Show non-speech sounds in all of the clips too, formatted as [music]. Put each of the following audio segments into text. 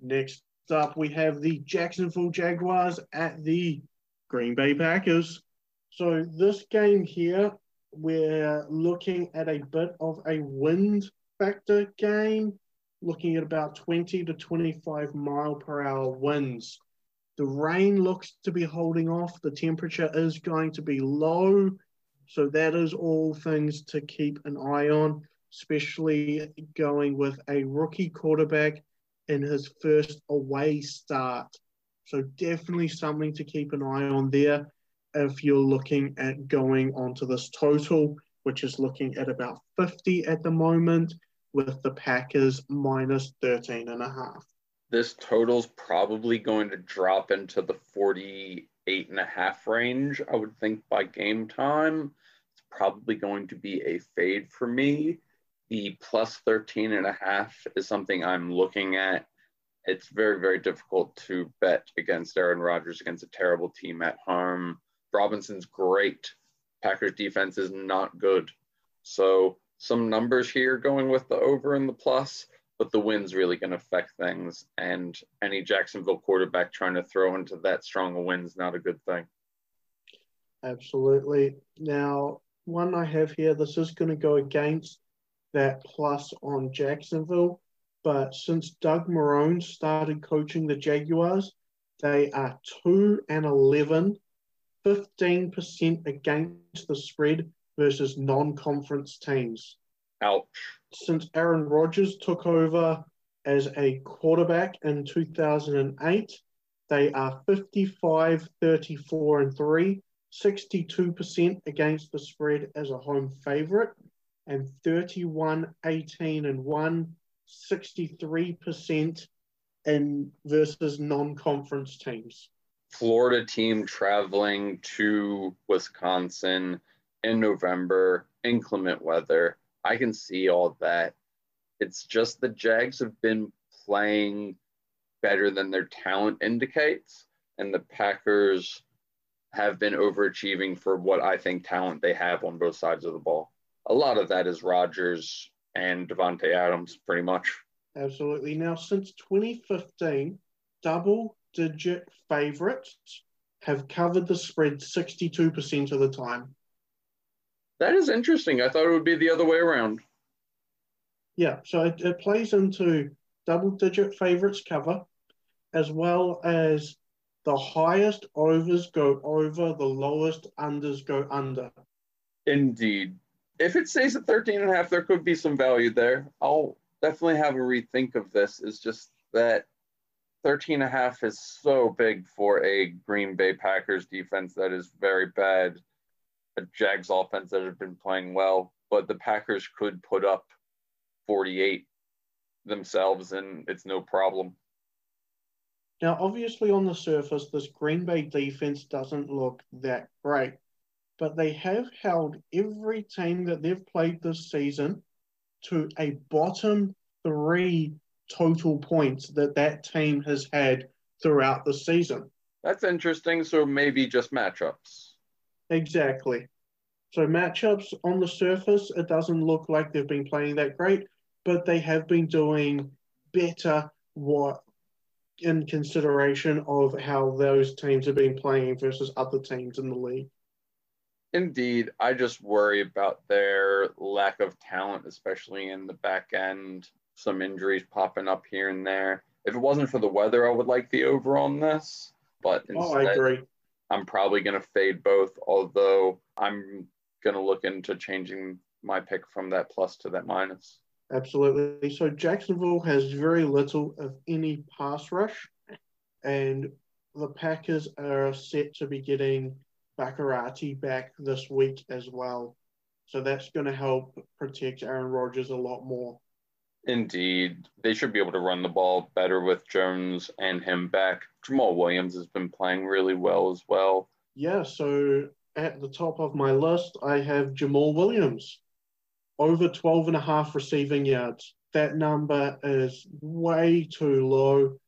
Next up, we have the Jacksonville Jaguars at the Green Bay Packers. So this game here, we're looking at a bit of a wind factor game, looking at about 20 to 25 mile per hour winds. The rain looks to be holding off. The temperature is going to be low. So that is all things to keep an eye on, especially going with a rookie quarterback in his first away start. So definitely something to keep an eye on there if you're looking at going onto this total, which is looking at about 50 at the moment, with the Packers minus 13 and a half. This total's probably going to drop into the 48 and a half range, I would think, by game time. It's probably going to be a fade for me. The plus 13 and a half is something I'm looking at. It's very, very difficult to bet against Aaron Rodgers against a terrible team at home. Robinson's great. Packers defense is not good. So some numbers here going with the over and the plus, but the wind's really going to affect things. And any Jacksonville quarterback trying to throw into that strong a wind's not a good thing. Absolutely. Now, one I have here, this is going to go against that plus on Jacksonville. But since Doug Marrone started coaching the Jaguars, they are 2 and 11, 15% against the spread versus non conference teams. Ouch. Since Aaron Rodgers took over as a quarterback in 2008, they are 55, 34, and 3, 62% against the spread as a home favorite, and 31, 18, and 1, 63% in versus non-conference teams. Florida team traveling to Wisconsin in November, inclement weather. I can see all that. It's just the Jags have been playing better than their talent indicates, and the Packers have been overachieving for what I think talent they have on both sides of the ball. A lot of that is Rodgers and Davante Adams, pretty much. Absolutely. Now, since 2015, double digit favorites have covered the spread 62% of the time. That is interesting. I thought it would be the other way around. Yeah, so it, it plays into double digit favorites cover, as well as the highest overs go over, the lowest unders go under. Indeed if it stays at 13 and a half, there could be some value there. I'll definitely have a rethink of this. Is just that 13 and a half is so big for a Green Bay Packers defense that is very bad, a Jags offense that have been playing well, but the Packers could put up 48 themselves and it's no problem. Now, obviously, on the surface, this Green Bay defense doesn't look that great but they have held every team that they've played this season to a bottom three total points that that team has had throughout the season. That's interesting. So maybe just matchups. Exactly. So matchups on the surface, it doesn't look like they've been playing that great, but they have been doing better what in consideration of how those teams have been playing versus other teams in the league. Indeed, I just worry about their lack of talent, especially in the back end. Some injuries popping up here and there. If it wasn't for the weather, I would like the over on this. But instead, oh, I agree. I'm probably going to fade both, although I'm going to look into changing my pick from that plus to that minus. Absolutely. So Jacksonville has very little of any pass rush, and the Packers are set to be getting Bakhtiari back this week as well. So that's going to help protect Aaron Rodgers a lot more. Indeed. They should be able to run the ball better with Jones and him back. Jamaal Williams has been playing really well as well. Yeah, so at the top of my list, I have Jamaal Williams, over 12 and a half receiving yards. That number is way too low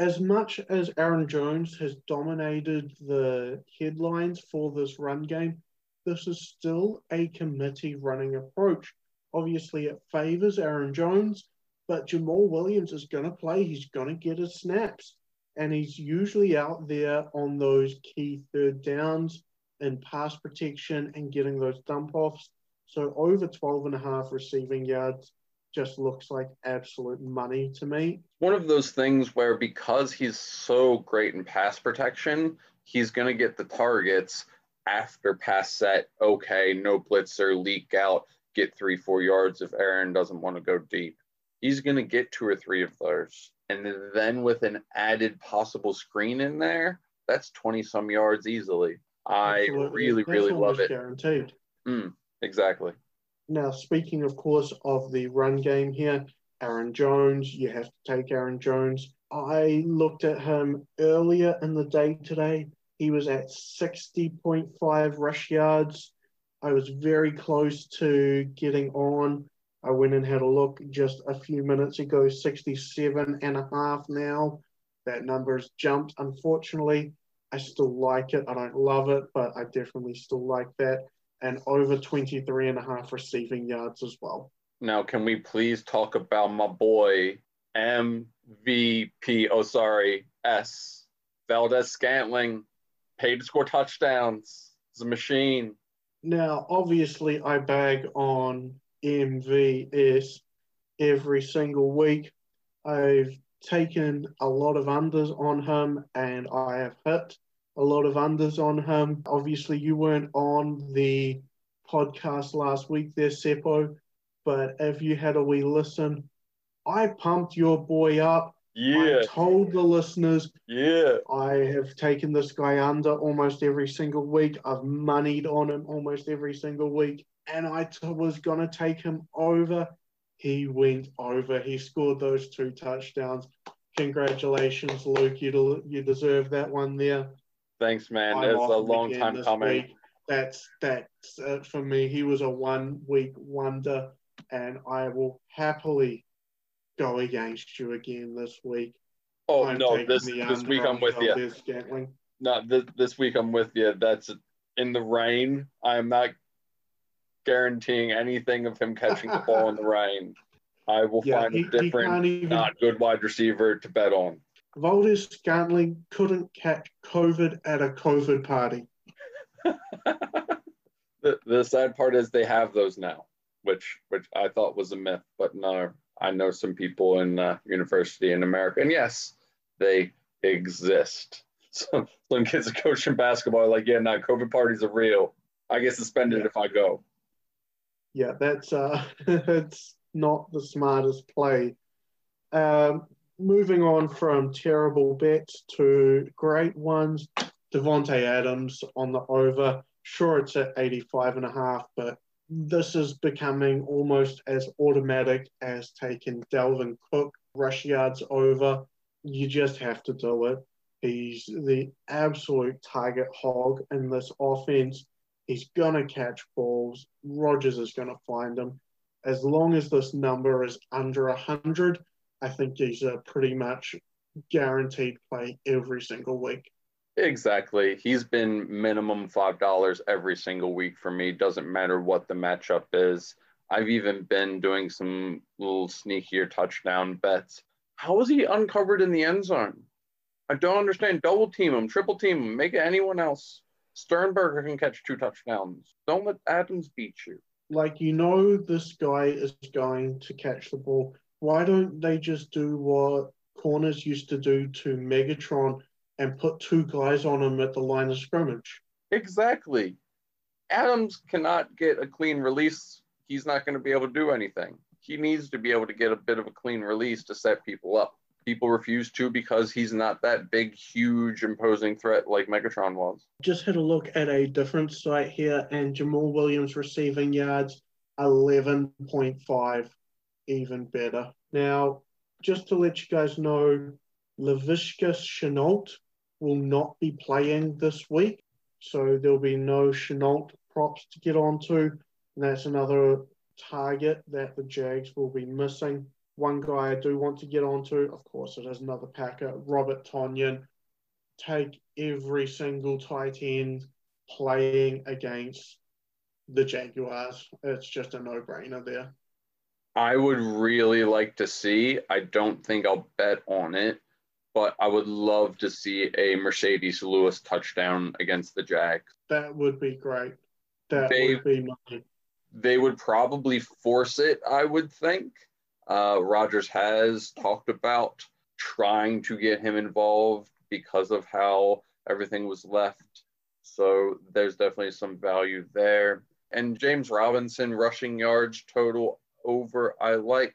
as much as Aaron Jones has dominated the headlines for this run game, this is still a committee running approach. Obviously, it favors Aaron Jones, But Jamaal Williams is going to play. He's going to get his snaps. And he's usually out there on those key third downs and pass protection and getting those dump offs. So over 12 and a half receiving yards just looks like absolute money to me. One of those things where because he's so great in pass protection, he's going to get the targets after pass set. Okay, no blitzer, leak out, get three, four yards if Aaron doesn't want to go deep. He's going to get two or three of those. And then with an added possible screen in there, that's 20 some yards easily. I Absolutely. really, that's really love it. Guaranteed. Mm, exactly. Now, speaking, of course, of the run game here, Aaron Jones, you have to take Aaron Jones. I looked at him earlier in the day today. He was at 60.5 rush yards. I was very close to getting on. I went and had a look just a few minutes ago, 67 and a half now. That number has jumped. Unfortunately, I still like it. I don't love it, but I definitely still like that and over 23 and a half receiving yards as well. Now, can we please talk about my boy MVP? Oh, sorry, S. Valdes-Scantling, paid to score touchdowns. It's a machine. Now, obviously, I bag on MVS every single week. I've taken a lot of unders on him and I have hit a lot of unders on him. Obviously, you weren't on the podcast last week there, Seppo, but if you had a wee listen, I pumped your boy up. Yeah. I told the listeners. Yeah. I have taken this guy under almost every single week. I've moneyed on him almost every single week. And I t- was going to take him over. He went over. He scored those two touchdowns. Congratulations, Luke. You, de- you deserve that one there. Thanks, man. It's a long time coming. Week. That's that's uh, for me. He was a one week wonder, and I will happily go against you again this week. Oh I'm no, this this week I'm with you. No, this this week I'm with you. That's in the rain. I'm not guaranteeing anything of him catching the ball in the [laughs] rain. I will yeah, find he, a different, even... not good wide receiver to bet on. Valdes-Scantling couldn't catch COVID at a COVID party. [laughs] the, the sad part is they have those now, which which I thought was a myth, but no, I know some people in uh, university in America, and yes, they exist. [laughs] Some some kids are coaching basketball like, yeah, now COVID parties are real. I get suspended yeah. if I go. Yeah, that's uh, [laughs] that's not the smartest play. Um, moving on from terrible bets to great ones, Davante Adams on the over. Sure, it's at 85 and a half, but this is becoming almost as automatic as taking Dalvin Cook rush yards over. You just have to do it. He's the absolute target hog in this offense. He's going to catch balls. Rodgers is going to find them. As long as this number is under 100, I think he's a pretty much guaranteed play every single week. Exactly. He's been minimum $5 every single week for me. Doesn't matter what the matchup is. I've even been doing some little sneakier touchdown bets. How is he uncovered in the end zone? I don't understand. Double team him, triple team him, make it anyone else. Sternberger can catch two touchdowns. Don't let Adams beat you. Like, you know, this guy is going to catch the ball why don't they just do what corners used to do to Megatron and put two guys on him at the line of scrimmage? Exactly. Adams cannot get a clean release. He's not going to be able to do anything. He needs to be able to get a bit of a clean release to set people up. People refuse to because he's not that big, huge, imposing threat like Megatron was. Just had a look at a different site here, and Jamaal Williams receiving yards 11.5 even better. Now, just to let you guys know, Laviska Shenault will not be playing this week. So there'll be no Shenault props to get onto. And that's another target that the Jags will be missing. One guy I do want to get onto, of course, it is another Packer, Robert Tonyan. Take every single tight end playing against the Jaguars. It's just a no brainer there. I would really like to see. I don't think I'll bet on it, but I would love to see a Marcedes Lewis touchdown against the Jags. That would be great. That They- would be money. They would probably force it, I would think. Uh, Rodgers has talked about trying to get him involved because of how everything was left. So there's definitely some value there. And James Robinson rushing yards total over, I like.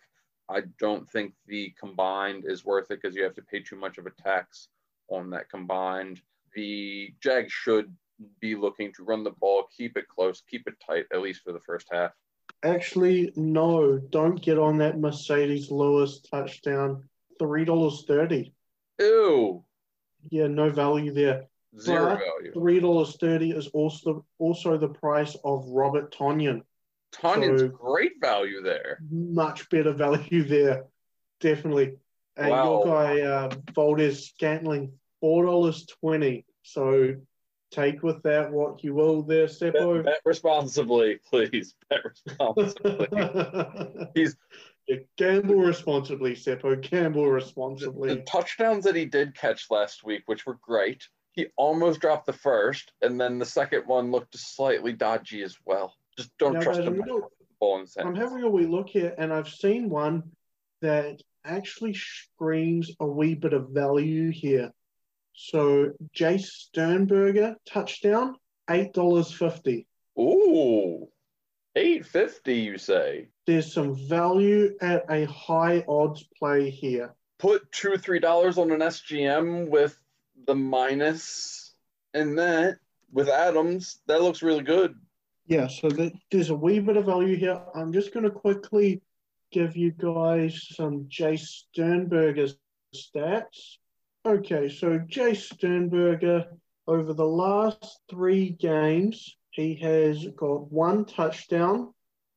I don't think the combined is worth it because you have to pay too much of a tax on that combined. The Jags should be looking to run the ball, keep it close, keep it tight, at least for the first half. Actually, no, don't get on that Marcedes Lewis touchdown. Three dollars thirty. Ew, Yeah, no value there. zero But- value. Three dollars thirty is also also the price of Robert Tonyan. Tonyan's so- great value there. Much better value there, definitely. And Wow. your guy uh, Valdes-Scantling, four dollars twenty. So take with that what you will there, Bet, Seppo. bet responsibly, [laughs] please. Bet responsibly. [laughs] He's- Yeah, gamble responsibly, Seppo. Gamble responsibly. the responsibly. touchdowns that he did catch last week, which were great, he almost dropped the first, and then the second one looked slightly dodgy as well. Just don't Now, trust him I'm to gonna- put the ball in center. I'm having a wee look here, and I've seen one that actually screams a wee bit of value here. So Jace Sternberger touchdown, eight dollars fifty. Ooh, eight fifty, you say? There's some value at a high odds play here. Put two three dollars on an SGM with the and in that with Adams. That looks really good. Yeah, so that, there's a wee bit of value here. I'm just going to quickly give you guys some Jace Sternberger's stats. Okay, so Jace Sternberger, over the last three games, he has got one touchdown.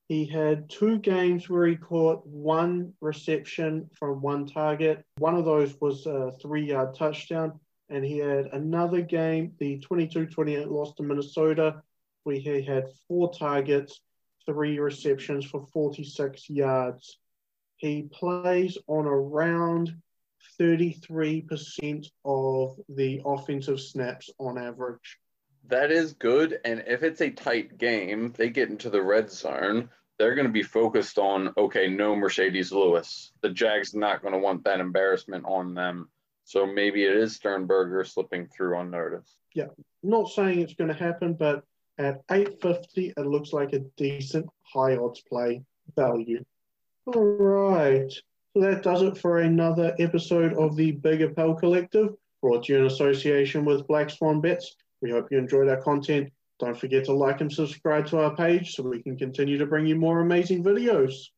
He had two games where he caught one reception from one target. One of those was a three yard touchdown. And he had another game, the 22 28 loss to Minnesota, where he had four targets, three receptions for 46 yards. He plays on around 33% of the offensive snaps on average. That is good. And if it's a tight game, they get into the red zone. They're going to be focused on okay, no Marcedes Lewis. The Jags not going to want that embarrassment on them. So maybe it is Sternberger slipping through unnoticed. Yeah. Not saying it's going to happen, but at 850, it looks like a decent high odds play value. All right. So that does it for another episode of the Big Appel Collective, brought to you in association with Black Swan Bets. We hope you enjoyed our content. Don't forget to like and subscribe to our page so we can continue to bring you more amazing videos.